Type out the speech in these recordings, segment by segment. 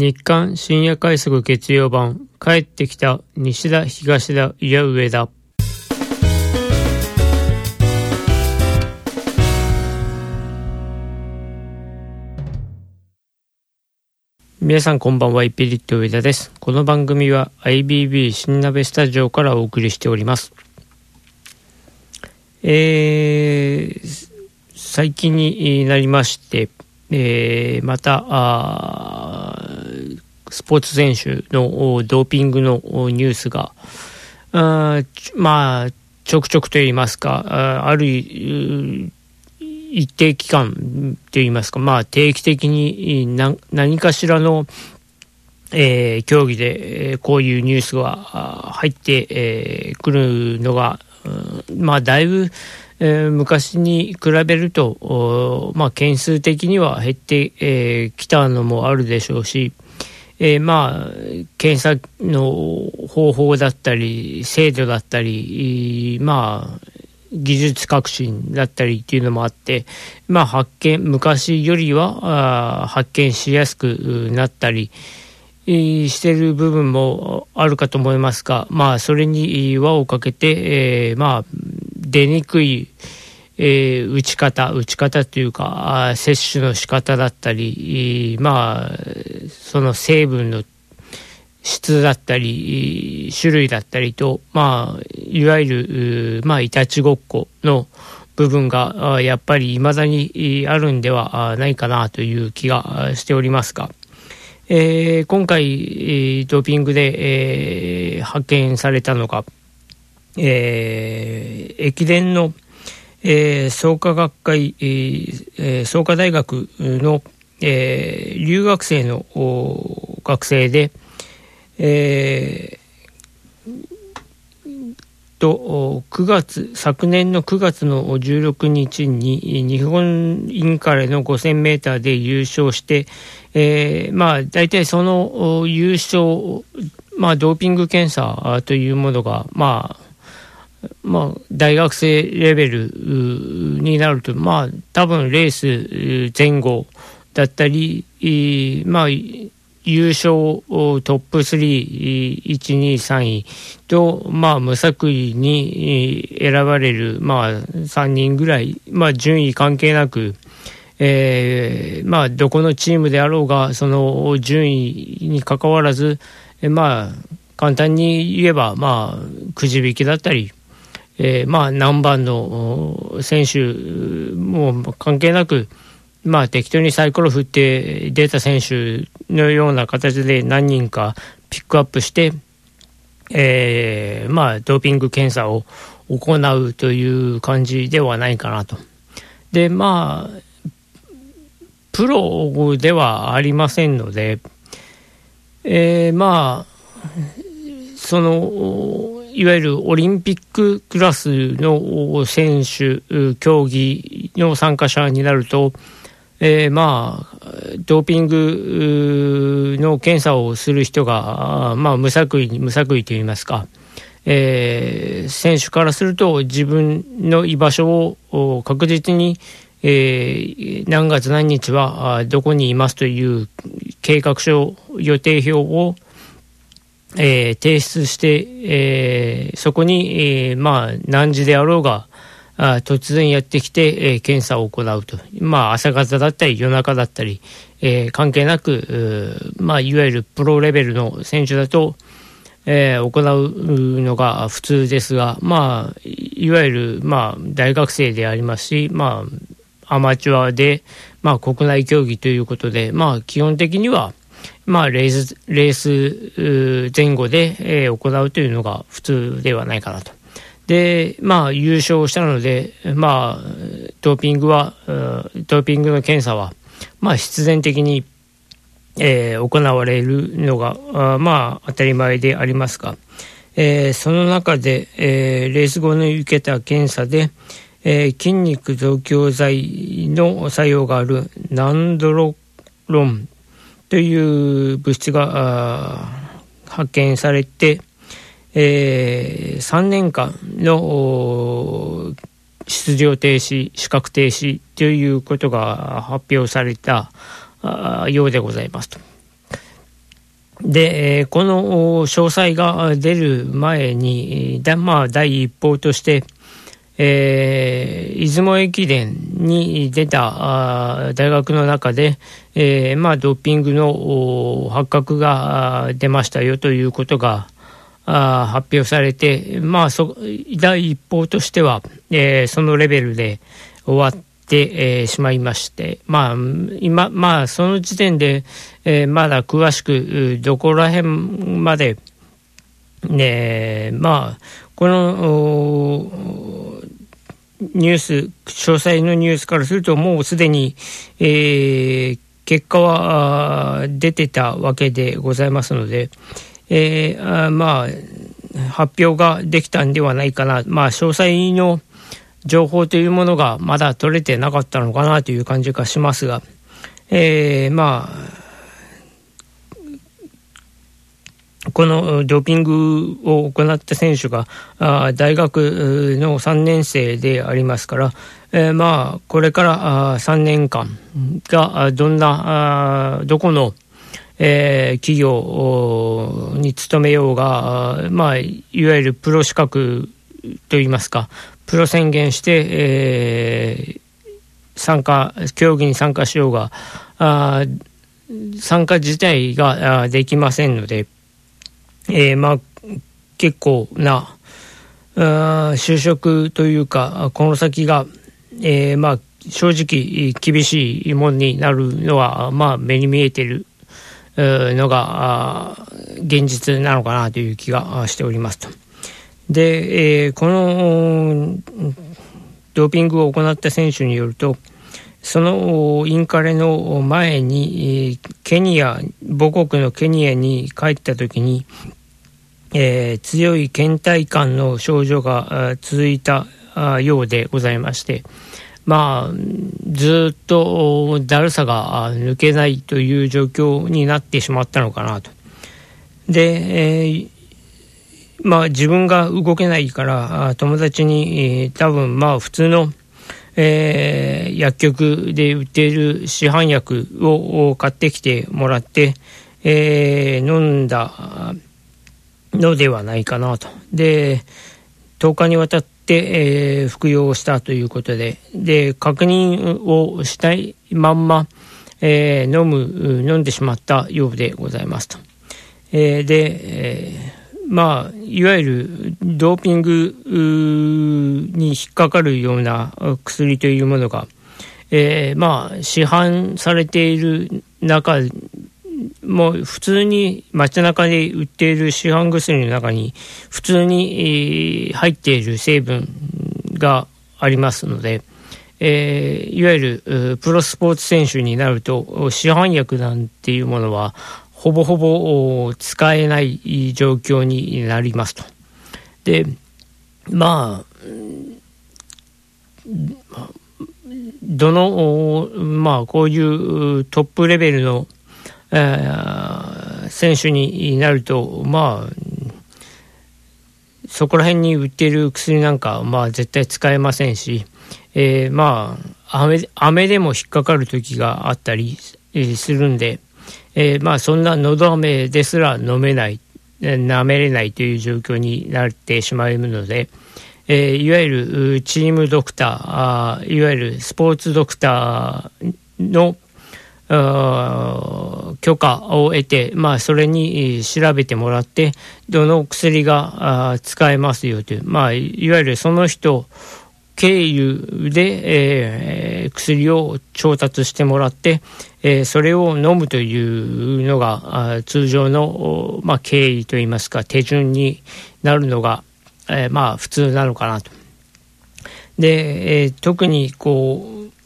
日刊深夜快速月曜版帰ってきた西田東田いや上田皆さんこんばんはイピリット上田です。この番組は IBB 新鍋スタジオからお送りしております。えー、最近になりましてえー、またあスポーツ選手のドーピングのニュースが、あまあ、ちょくちょくと言いますか、ある一定期間と言いますか、まあ、定期的に何かしらの、えー、競技で、こういうニュースが入ってく、えー、るのが、まあ、だいぶ、えー、昔に比べると、まあ、件数的には減ってき、えー、たのもあるでしょうし、えー、まあ、検査の方法だったり、制度だったり、まあ、技術革新だったりっていうのもあって、まあ、発見、昔よりは発見しやすくなったり、してる部分もあるかと思いますが、まあ、それに輪をかけて、えー、まあ、出にくい、えー、打ち方、打ち方というか、接種の仕方だったり、まあ、その成分の質だったり、種類だったりと、まあ、いわゆる、まあ、いたちごっこの部分が、やっぱり未だにあるんではないかなという気がしておりますが、えー、今回、ドーピングで、えー、発見されたのが、えー、駅伝の、えー、創価学会、えー、創価大学の、えー、留学生の学生で、えー、と9月昨年の9月の16日に日本インカレの5000メーターで優勝して、えー、まあ大体その優勝、まあ、ドーピング検査というものが、まあ、まあ、大学生レベルになると、まあ、多分レース前後だったり、まあ、優勝トップ3、1、2、3位と、まあ、無作為に選ばれる、まあ、3人ぐらい、まあ、順位関係なく、えー、まあ、どこのチームであろうが、その順位にかかわらず、まあ、簡単に言えば、まあ、くじ引きだったり、えー、まあ、何番の選手も関係なく、まあ、適当にサイコロ振って出た選手のような形で何人かピックアップして、えー、まあ、ドーピング検査を行うという感じではないかなと。で、まあ、プロではありませんので、えー、まあ、その、いわゆるオリンピッククラスの選手、競技の参加者になると、えー、まあ、ドーピングの検査をする人が、まあ、無作為、無作為といいますか、えー、選手からすると自分の居場所を確実に、えー、何月何日はどこにいますという計画書、予定表をえー、提出して、えー、そこに、えー、まあ、何時であろうが、あ突然やってきて、えー、検査を行うと。まあ、朝方だったり夜中だったり、えー、関係なく、まあ、いわゆるプロレベルの選手だと、えー、行うのが普通ですが、まあ、いわゆる、まあ、大学生でありますし、まあ、アマチュアで、まあ、国内競技ということで、まあ、基本的には、まあ、レース、レース前後で、えー、行うというのが普通ではないかなと。で、まあ、優勝したので、まあ、ドーピングは、ドーピングの検査は、まあ、必然的に、えー、行われるのが、あまあ、当たり前でありますが、えー、その中で、えー、レース後に受けた検査で、えー、筋肉増強剤の作用があるナンドロロンという物質が発見されて、えー、3年間の出場停止、資格停止ということが発表されたようでございますと。で、この詳細が出る前に、だまあ、第一報として、えー、出雲駅伝に出た大学の中で、えーまあ、ドーピングの発覚が出ましたよということがあ発表されて、まあそ、第一報としては、えー、そのレベルで終わって、えー、しまいまして、まあ、今、まあ、その時点で、えー、まだ詳しくどこら辺まで、ね、まあ、このニュース、詳細のニュースからすると、もうすでに、えー、結果は出てたわけでございますので、えー、あまあ、発表ができたんではないかな、まあ、詳細の情報というものがまだ取れてなかったのかなという感じがしますが、えー、まあ、このドーピングを行った選手があ大学の3年生でありますから、えー、まあこれからあ3年間がどんなあどこの、えー、企業に勤めようが、まあ、いわゆるプロ資格といいますかプロ宣言して、えー、参加競技に参加しようがあ参加自体ができませんので。えー、まあ、結構な、あ就職というか、この先が、えー、まあ、正直厳しいもんになるのは、まあ、目に見えてるのが、現実なのかなという気がしておりますと。で、えー、この、ドーピングを行った選手によると、そのインカレの前に、ケニア、母国のケニアに帰った時に、えー、強い倦怠感の症状が続いたようでございまして、まあ、ずっとだるさが抜けないという状況になってしまったのかなと。で、えー、まあ自分が動けないから友達に、えー、多分まあ普通の、えー、薬局で売っている市販薬を買ってきてもらって、え、飲んだのではないかなと。で、10日にわたって、えー、服用したということで、で、確認をしたいまんま、えー、飲む、飲んでしまったようでございますと。えー、で、え、まあ、いわゆるドーピングに引っかかるような薬というものが、え、まあ、市販されている中もう普通に街中で売っている市販薬の中に普通に、入っている成分がありますので、えー、いわゆるプロスポーツ選手になると市販薬なんていうものはほぼほぼ使えない状況になりますと。で、まあ、どの、まあ、こういうトップレベルの選手になると、まあ、そこら辺に売っている薬なんか、まあ、絶対使えませんし、えー、まあ雨、雨でも引っかかる時があったりするんで、えー、まあ、そんなのど飴ですら飲めない、舐めれないという状況になってしまうので、えー、いわゆるチームドクター、あいわゆるスポーツドクターの、許可を得て、まあ、それに調べてもらって、どの薬が使えますよという、まあ、いわゆるその人経由で、えー、薬を調達してもらって、えー、それを飲むというのが通常の、まあ、経緯といいますか手順になるのが、えー、まあ普通なのかなと。で、えー、特にこう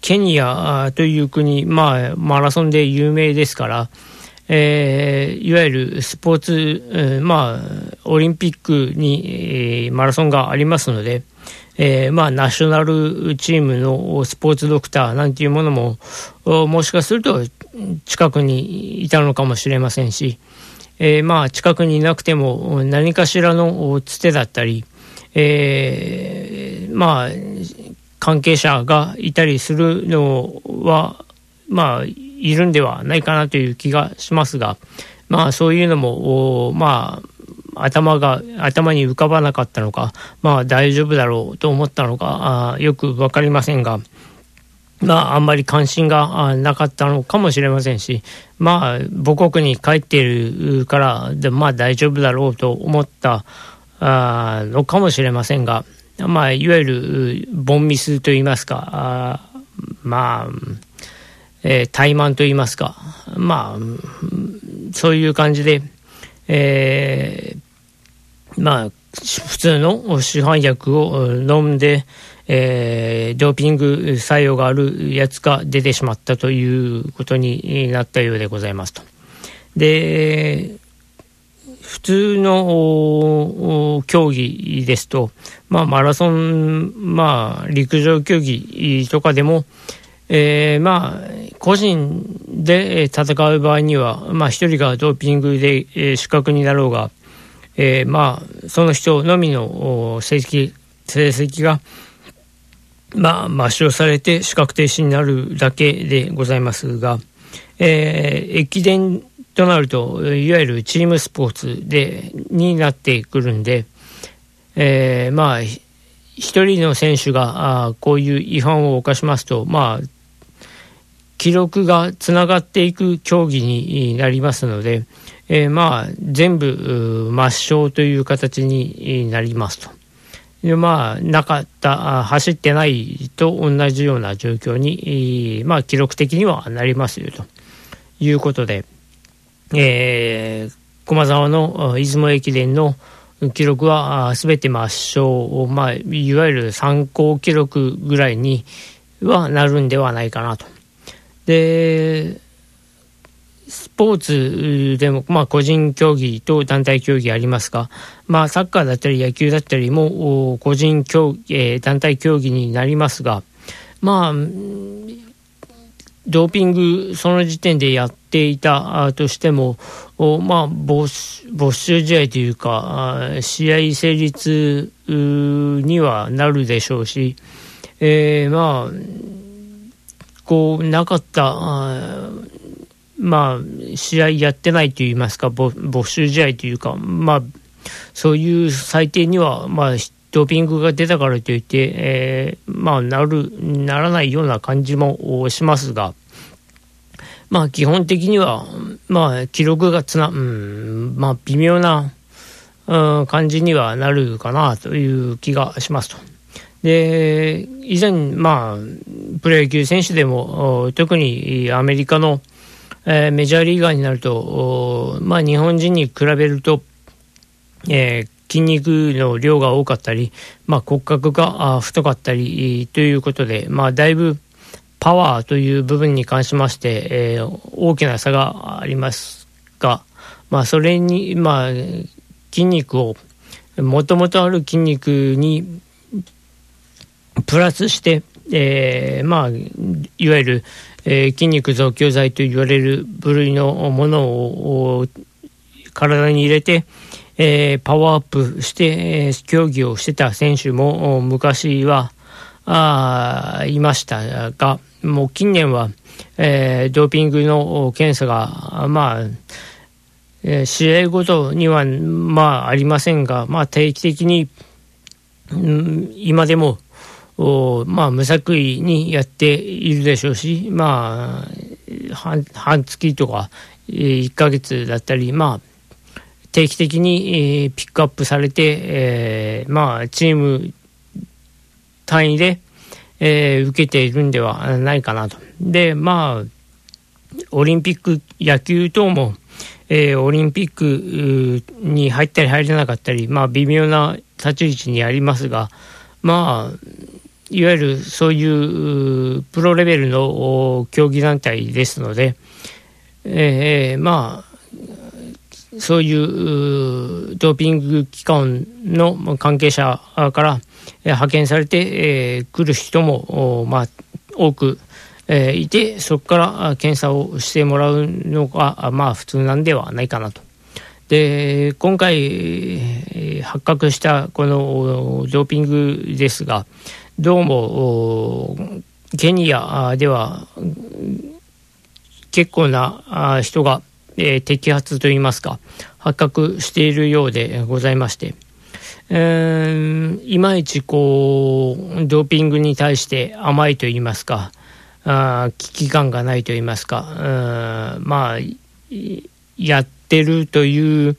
ケニアという国、まあ、マラソンで有名ですから、えー、いわゆるスポーツ、えー、まあ、オリンピックに、えー、マラソンがありますので、えー、まあ、ナショナルチームのスポーツドクターなんていうものも、もしかすると近くにいたのかもしれませんし、えー、まあ、近くにいなくても何かしらのつてだったり、えー、まあ、関係者がいたりするのは、まあ、いるんではないかなという気がしますが、まあ、そういうのも、まあ、頭が、頭に浮かばなかったのか、まあ、大丈夫だろうと思ったのか、あよくわかりませんが、まあ、あんまり関心がなかったのかもしれませんし、まあ、母国に帰っているから、まあ、大丈夫だろうと思ったあのかもしれませんが、まあ、いわゆる、ボンミスといいますか、あまあ、えー、怠慢といいますか、まあ、そういう感じで、えー、まあ、普通の市販薬を飲んで、えー、ドーピング作用があるやつが出てしまったということになったようでございますと。で、普通の競技ですと、まあ、マラソン、まあ、陸上競技とかでも、えー、まあ、個人で戦う場合には、まあ、一人がドーピングで、えー、失格になろうが、えー、まあ、その人のみの成績、成績が、まあ、抹消されて資格停止になるだけでございますが、えー、駅伝となると、いわゆるチームスポーツで、になってくるんで、えー、まあ、一人の選手があこういう違反を犯しますと、まあ、記録がつながっていく競技になりますので、えー、まあ、全部抹消という形になりますと。でまあ、なかった、走ってないと同じような状況に、まあ、記録的にはなりますよということで、えー、駒沢の出雲駅伝の記録はすべて抹消、まあ、いわゆる参考記録ぐらいにはなるんではないかなと。で、スポーツでも、まあ、個人競技と団体競技ありますが、まあ、サッカーだったり野球だったりも個人競技、えー、団体競技になりますが、まあ、ドーピング、その時点でやっていたとしても、まあ、没収試合というか、試合成立にはなるでしょうし、えー、まあ、こう、なかった、まあ、試合やってないといいますか、没収試合というか、まあ、そういう裁定には、まあ、ドーピングが出たからといって、えー、まあ、なる、ならないような感じもしますが、まあ、基本的には、まあ、記録がつな、うん、まあ、微妙な、うん、感じにはなるかなという気がしますと。で、以前、まあ、プロ野球選手でも、特にアメリカの、えー、メジャーリーガーになると、まあ、日本人に比べると、えー、筋肉の量が多かったり、まあ、骨格が太かったりということで、まあ、だいぶパワーという部分に関しまして、えー、大きな差がありますが、まあ、それに、まあ、筋肉を、もともとある筋肉にプラスして、えー、まあ、いわゆる、えー、筋肉増強剤と言われる部類のものを体に入れて、えー、パワーアップして、えー、競技をしてた選手も昔はあいましたが、もう近年は、えー、ドーピングの検査が、まあ、えー、試合ごとには、まあ、ありませんが、まあ、定期的に、うん、今でも、まあ、無作為にやっているでしょうし、まあ、半半月とか、1ヶ月だったり、まあ、定期的に、え、ピックアップされて、えー、まあ、チーム単位で、えー、受けているんではないかなと。で、まあ、オリンピック野球等も、えー、オリンピックに入ったり入れなかったり、まあ、微妙な立ち位置にありますが、まあ、いわゆるそういうプロレベルの競技団体ですので、えー、まあ、そういうドーピング機関の関係者から派遣されて、えー、来る人も、まあ、多く、えー、いて、そこから検査をしてもらうのが、まあ、普通なんではないかなと。で、今回、発覚したこのドーピングですが、どうも、ケニアでは結構な人が、えー、摘発といいますか、発覚しているようでございまして、えー、いまいちこう、ドーピングに対して甘いと言いますか、あ危機感がないと言いますか、まあ、やってるという、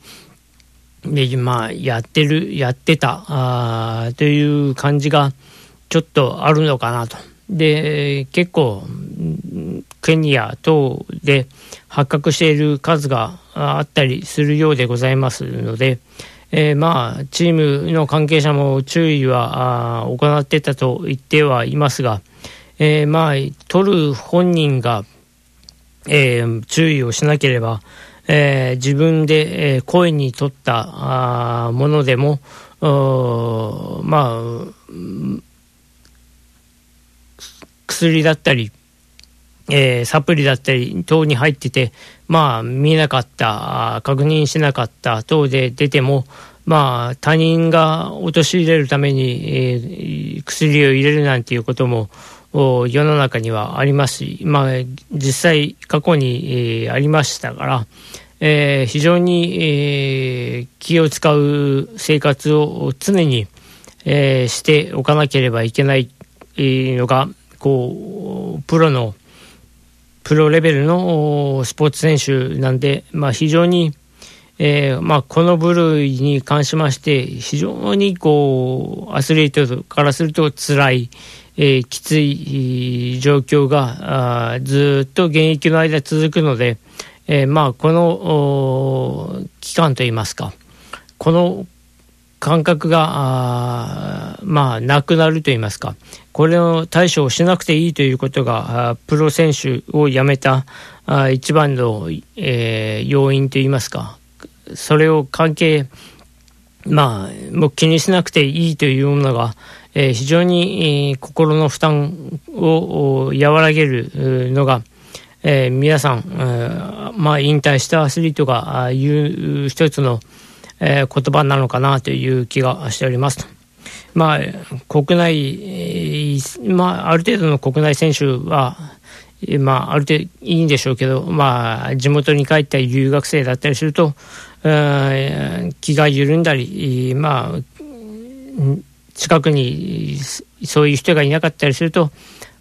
まあ、やってる、やってたあという感じがちょっとあるのかなと。で、結構、ケニア等で発覚している数があったりするようでございますので、えー、まあ、チームの関係者も注意は行ってたと言ってはいますが、えー、まあ、取る本人が、えー、注意をしなければ、え、自分で、え、声に取ったものでも、まあ、薬だったり、えー、サプリだったり等に入ってて、まあ、見えなかった、確認しなかった等で出ても、まあ、他人が陥れるために、えー、薬を入れるなんていうことも世の中にはありますし、まあ、実際過去に、えー、ありましたから、えー、非常に、えー、気を使う生活を常に、えー、しておかなければいけないのが、こう、プロのプロレベルのスポーツ選手なんで、まあ、非常に、えーまあ、この部類に関しまして、非常にこうアスリートからすると辛い、えー、きつい状況があずっと現役の間続くので、えーまあ、この期間といいますか、この感覚が、まあ、なくなると言いますか、これを対処をしなくていいということが、プロ選手を辞めた一番の、えー、要因といいますか、それを関係、まあ、もう気にしなくていいというものが、えー、非常に、えー、心の負担を和らげるのが、えー、皆さん、えー、まあ、引退したアスリートが言う一つの、えー、言葉なのかなという気がしております。まあ、国内、まあ、ある程度の国内選手は、まあ、ある程度いいんでしょうけど、まあ、地元に帰った留学生だったりすると、気が緩んだり、まあ、近くにそういう人がいなかったりすると、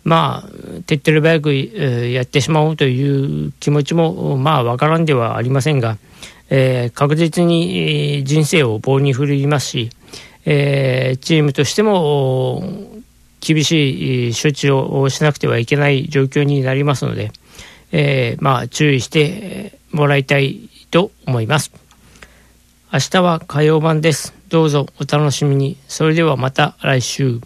まあ、手っ取り早くやってしまおうという気持ちも、まあ、わからんではありませんが、えー、確実に人生を棒に振るいますし、えー、チームとしても厳しい処置をしなくてはいけない状況になりますので、えー、まあ、注意してもらいたいと思います。明日は火曜版です。どうぞお楽しみに。それではまた来週。